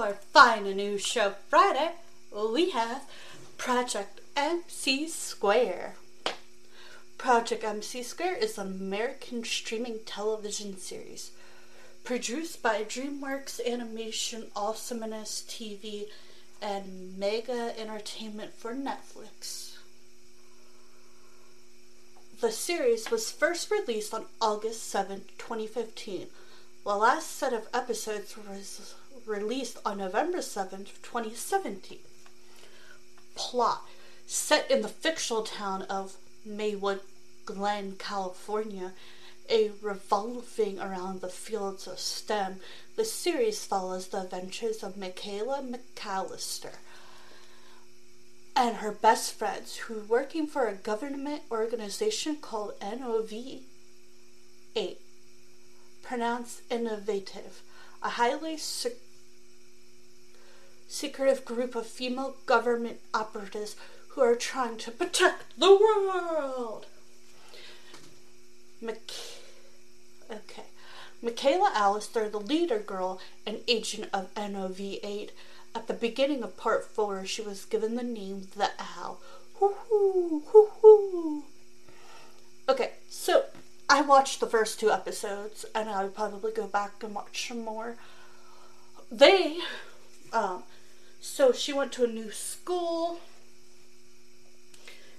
Find a New Show Friday, we have Project MC Square. Project MC Square is an American streaming television series produced by DreamWorks Animation, Awesomeness TV, and Mega Entertainment for Netflix. The series was first released on August 7, 2015. The last set of episodes was released on November 7, 2017. Plot. Set in the fictional town of Maywood Glen, California, a revolving around the fields of STEM, the series follows the adventures of McKeyla McAlister and her best friends who are working for a government organization called NOV 8, pronounced innovative, a highly sec- secretive group of female government operatives who are trying to protect the world. Okay. McKeyla Allister, the leader girl and agent of NOV8, at the beginning of part 4, she was given the name The Owl. Hoo-hoo, hoo-hoo. Okay, so I watched the first two episodes, and I would probably go back and watch some more. They, um, so she went to a new school.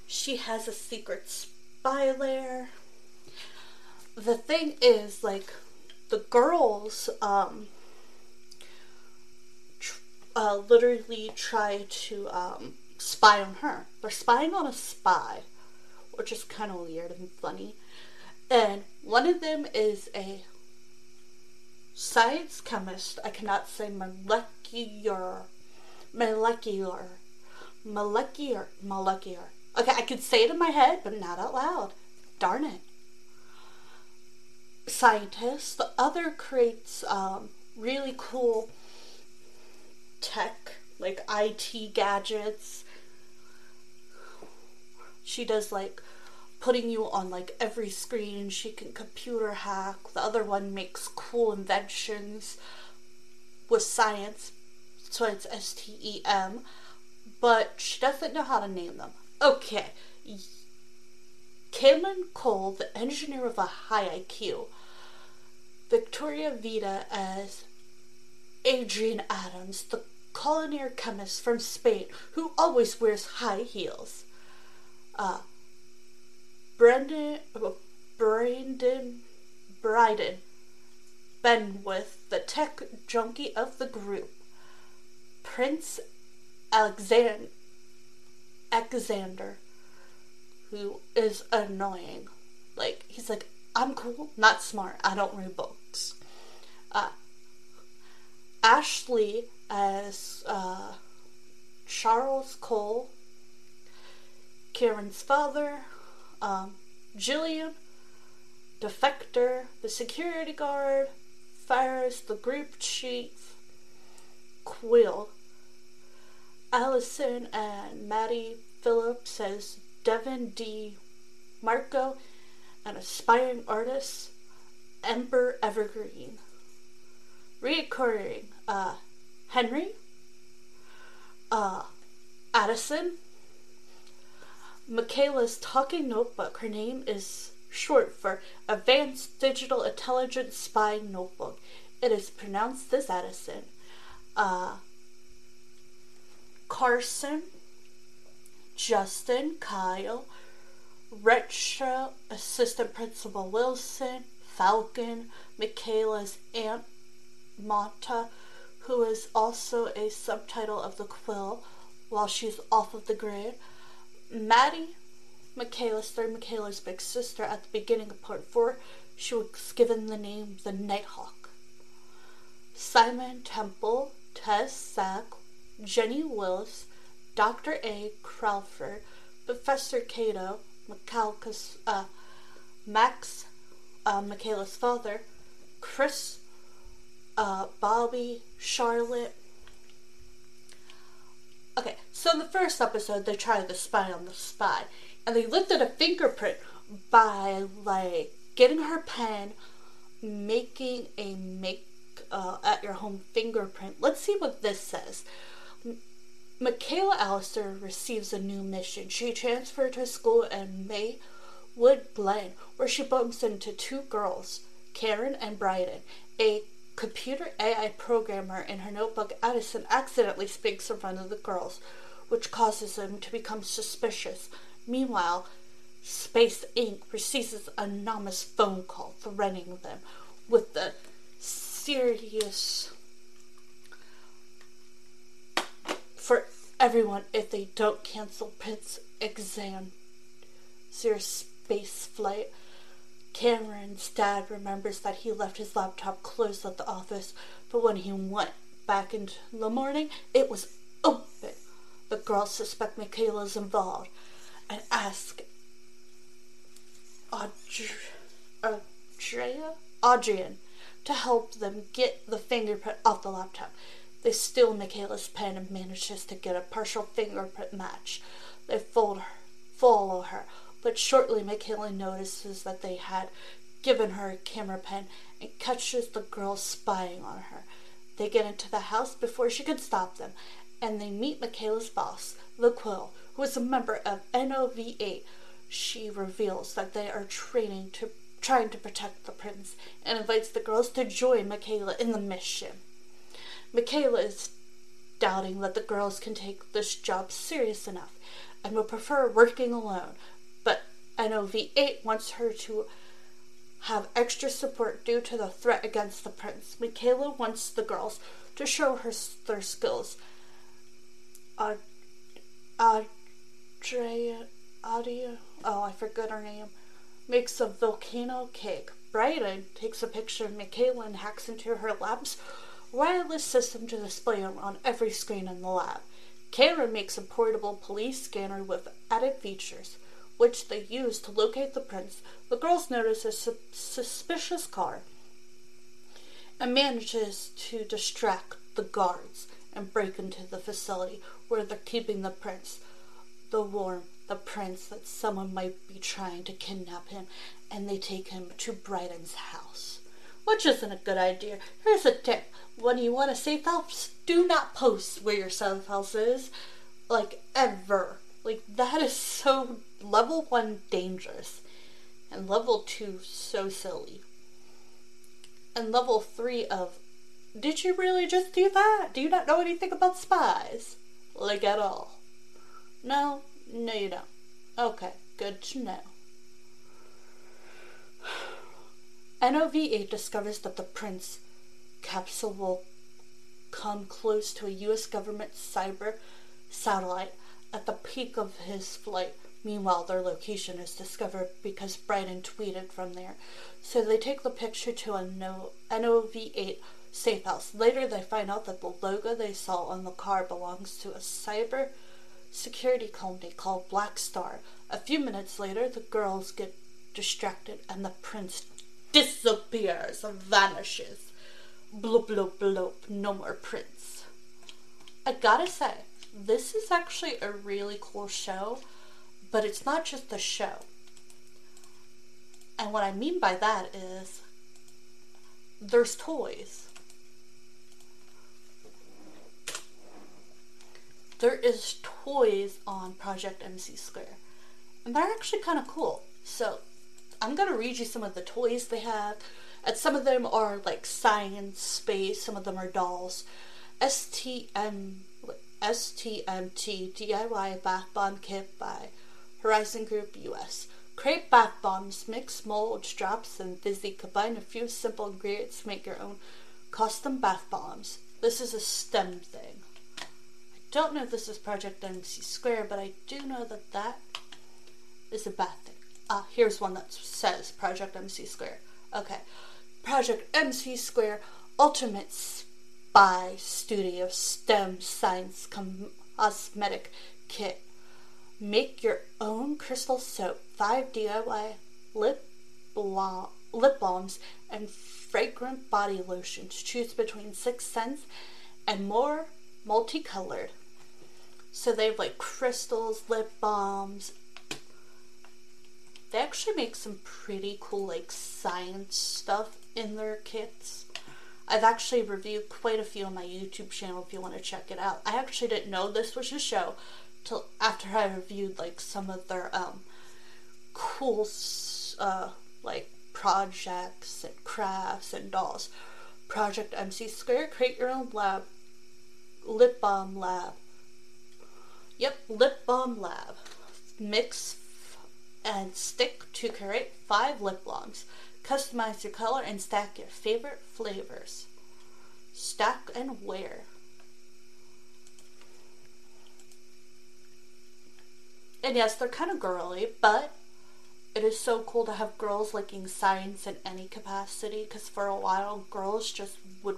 She has a secret spy lair. The thing is, like, the girls, um, tr- uh, literally try to, um, spy on her. They're spying on a spy, which is kind of weird and funny. And one of them is a science chemist. I cannot say molecular, molecular, molecular, molecular. Okay, I could say it in my head, but not out loud. Darn it. Scientist. The other creates um, really cool tech, like IT gadgets. She does like putting you on like every screen. She can computer hack. The other one makes cool inventions with science, so it's S T E M, but she doesn't know how to name them. Okay. Caitlin Cole, the engineer with a high IQ. Victoria Vida as Adrian Adams, the culinary chemist from Spain who always wears high heels. Uh, Brendan, uh, Brandon, Bryden, Bandweth, the tech junkie of the group. Prince Alexander, who is annoying. Like, he's like, I'm cool, not smart, I don't read books. Uh, Ashley as uh, Charles Cole, Karen's father, um, Jillian, Defector, the security guard, Farris, the group chief, Quill, Allison and Maddie Phillips as Devin D. Marco, an aspiring artist, Ember Evergreen. Reoccurring, uh, Henry, uh, Addison, McKeyla's talking notebook. Her name is short for Advanced Digital Intelligence Spy Notebook. It is pronounced as Addison. Uh, Carson, Justin, Kyle, Retro Assistant Principal Wilson, Falcon, McKeyla's Aunt Mata, who is also a subtitle of the quill while she's off of the grid. Maddie, McKeyla's third McKeyla's big sister at the beginning of part four, she was given the name the Nighthawk. Simon Temple, Tess Sack, Jenny Willis, Dr. A. Crawford, Professor Cato, uh, Max, uh, McKeyla's father, Chris, uh, Bobby, Charlotte. Okay, so in the first episode, they tried to spy on the spy, and they lifted a fingerprint by like getting her pen, making a make uh, at your home fingerprint. Let's see what this says. McKeyla Allister receives a new mission. She transferred to school in Maywood Glen, where she bumps into two girls, Karen and Bryden. A computer AI programmer in her notebook, Addison, accidentally speaks in front of the girls, which causes them to become suspicious. Meanwhile, Space Inc. receives an anonymous phone call threatening them with the serious for everyone if they don't cancel Prince exam their space flight. Cameron's dad remembers that he left his laptop closed at the office, but when he went back in the morning, it was open. The girls suspect McKeyla's involved and ask Audrey, Adria, Adrian to help them get the fingerprint off the laptop. They steal McKeyla's pen and manages to get a partial fingerprint match. They her, follow her, but shortly McKeyla notices that they had given her a camera pen and catches the girls spying on her. They get into the house before she can stop them, and they meet McKeyla's boss, the Quill, who is a member of NOV8. She reveals that they are training to trying to protect the prince and invites the girls to join McKeyla in the mission. McKeyla is doubting that the girls can take this job serious enough and would prefer working alone, but NOV8 wants her to have extra support due to the threat against the prince. McKeyla wants the girls to show her their skills. Adria, Adia, oh, I forgot her name, makes a volcano cake. Bryden takes a picture of McKeyla and hacks into her lab's wireless system to display them on every screen in the lab. Karen makes a portable police scanner with added features, which they use to locate the prince. The girls notice a su- suspicious car and manages to distract the guards and break into the facility where they're keeping the prince. The warn the prince that someone might be trying to kidnap him, and they take him to Bryden's house. Which isn't a good idea. Here's a tip when you want a safe house, do not post where your safe house is. Like, ever. Like, that is so level one dangerous. And level two, so silly. And level three of, did you really just do that? Do you not know anything about spies? Like, at all? No? No, you don't. Okay, good to know. NOV8 discovers that the Prince capsule will come close to a U.S. government cyber satellite at the peak of his flight. Meanwhile, their location is discovered because Bryden tweeted from there. So they take the picture to a NOV8 safe house. Later, they find out that the logo they saw on the car belongs to a cyber security company called Black Star. A few minutes later, the girls get distracted and the prince disappears, vanishes. Bloop, bloop, bloop, no more prince. I gotta say, this is actually a really cool show, but it's not just a show. And what I mean by that is there's toys. There is toys on Project MC Square. And they're actually kind of cool. So I'm going to read you some of the toys they have. And some of them are like science, space, some of them are dolls. STM, STMT DIY Bath Bomb Kit by Horizon Group US. Create bath bombs, mix molds, drops, and fizzy. Combine a few simple ingredients to make your own custom bath bombs. This is a STEM thing. Don't know if this is Project MC Square, but I do know that that is a bad thing. Ah, here's one that says Project MC Square. Okay. Project MC Square Ultimate Spy Studio STEM Science Cosmetic Kit. Make your own crystal soap, 5 DIY lip, lip balms, and fragrant body lotions. Choose between six scents and more multicolored. So they have like crystals, lip balms. They actually make some pretty cool like science stuff in their kits. I've actually reviewed quite a few on my YouTube channel if you want to check it out. I actually didn't know this was a show till after I reviewed like some of their um cool uh like projects and crafts and dolls. Project MC Square, create your own lab, lip balm lab. Yep, lip balm lab. Mix and stick to create five lip balms. Customize your color and stack your favorite flavors. Stack and wear. And yes, they're kind of girly, but it is so cool to have girls liking science in any capacity because for a while girls just would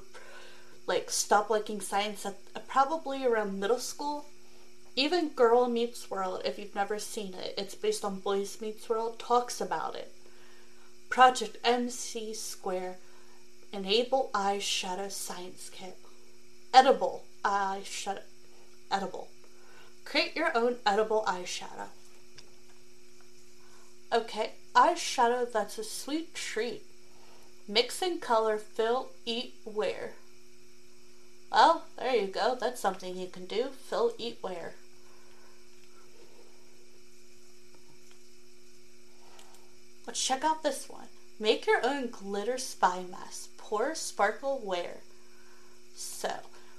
like stop liking science at probably around middle school even girl meets world if you've never seen it it's based on boys meets world talks about it project mc square enable eyeshadow science kit edible eyeshadow edible create your own edible eyeshadow Okay, eyeshadow that's a sweet treat. Mix and color, fill, eat, wear. Well, there you go. That's something you can do. Fill, eat, wear. Let's check out this one. Make your own glitter spy mask. Pour, sparkle, wear. So,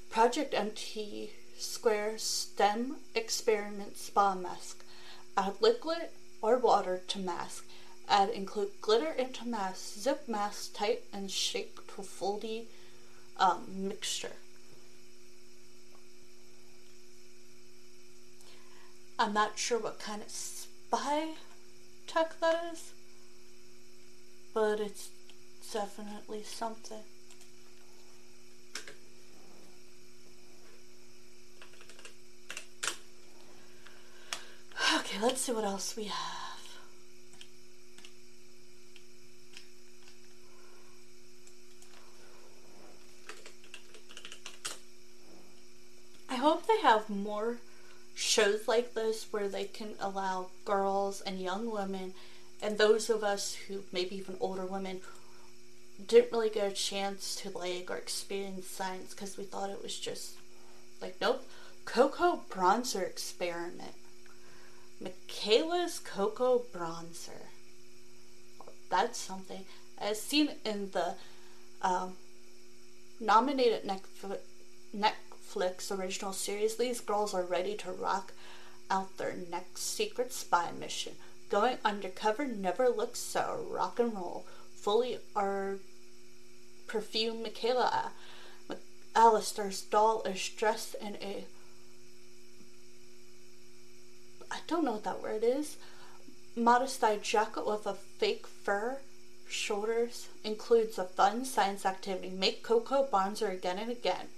Project MC Square STEM Experiment Spa Mask. Add liquid or water to mask. Add include glitter into mask, zip mask tight and shape to foldy um, mixture. I'm not sure what kind of spy tech that is, but it's definitely something. Okay, let's see what else we have. I hope they have more shows like this where they can allow girls and young women and those of us who maybe even older women didn't really get a chance to like or experience science because we thought it was just like nope cocoa bronzer experiment McKeyla's Cocoa Bronzer. That's something. As seen in the um, nominated Netflix original series, these girls are ready to rock out their next secret spy mission. Going undercover never looks so rock and roll. Fully our perfume McKeyla Alistair's doll is dressed in a I don't know what that word is. Modesty jacket with a fake fur shoulders includes a fun science activity. Make cocoa bronzer again and again.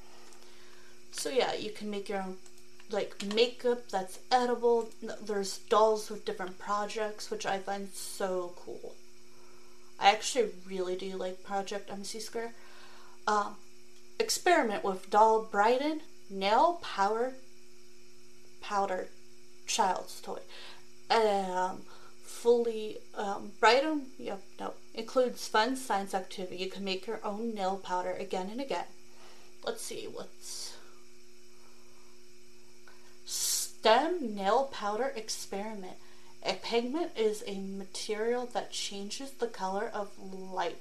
So yeah, you can make your own like makeup that's edible. There's dolls with different projects, which I find so cool. I actually really do like Project MC Square. Um, experiment with doll Brighten nail power powder child's toy. Um, fully um, yep, no, includes fun science activity. You can make your own nail powder again and again. Let's see, what's STEM nail powder experiment. A pigment is a material that changes the color of light.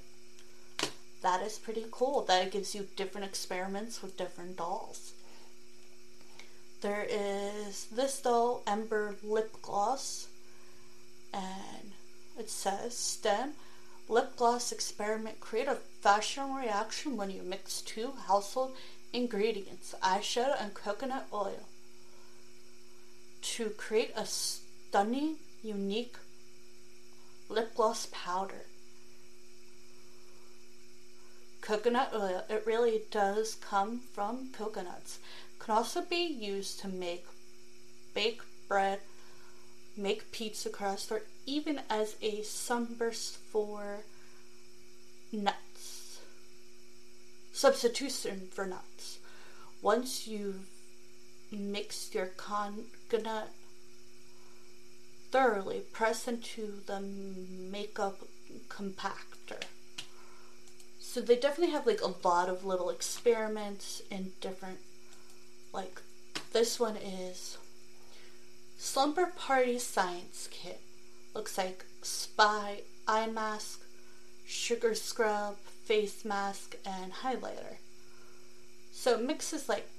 That is pretty cool. That gives you different experiments with different dolls. There is this doll Ember Lip Gloss, and it says STEM Lip Gloss Experiment Create a fashion reaction when you mix two household ingredients, eyeshadow and coconut oil, to create a stunning, unique lip gloss powder. coconut oil. It really does come from coconuts. Can also be used to make bake bread, make pizza crust, or even as a sunburst for nuts. Substitution for nuts. Once you've mixed your coconut thoroughly, press into the makeup compactor. So they definitely have like a lot of little experiments and different like this one is Slumber Party Science Kit. Looks like spy eye mask, sugar scrub, face mask, and highlighter. So it mixes like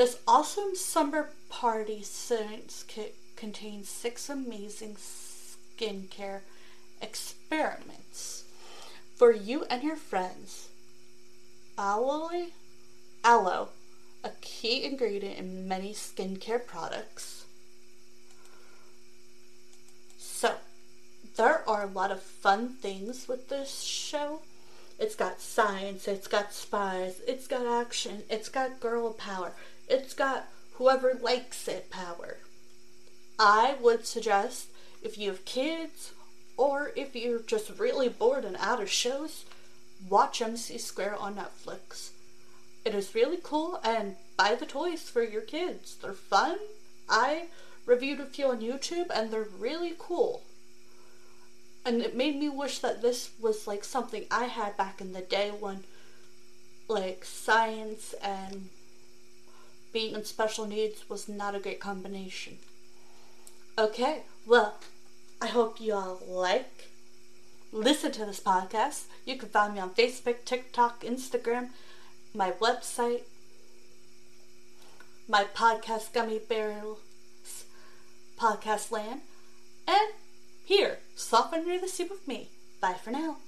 this awesome summer Party Science Kit contains six amazing skincare experiments for you and your friends. Aloe, aloe, a key ingredient in many skincare products. So, there are a lot of fun things with this show. It's got science, it's got spies, it's got action, it's got girl power, it's got whoever likes it power. I would suggest if you have kids or if you're just really bored and out of shows, watch MC Square on Netflix. It is really cool and buy the toys for your kids. They're fun. I reviewed a few on YouTube and they're really cool. And it made me wish that this was like something I had back in the day when like science and being in special needs was not a great combination. Okay, well, I hope you all like, listen to this podcast. You can find me on Facebook, TikTok, Instagram, my website, my podcast, Gummy Barrels Podcast Land, and here, soft under the sea with me. Bye for now.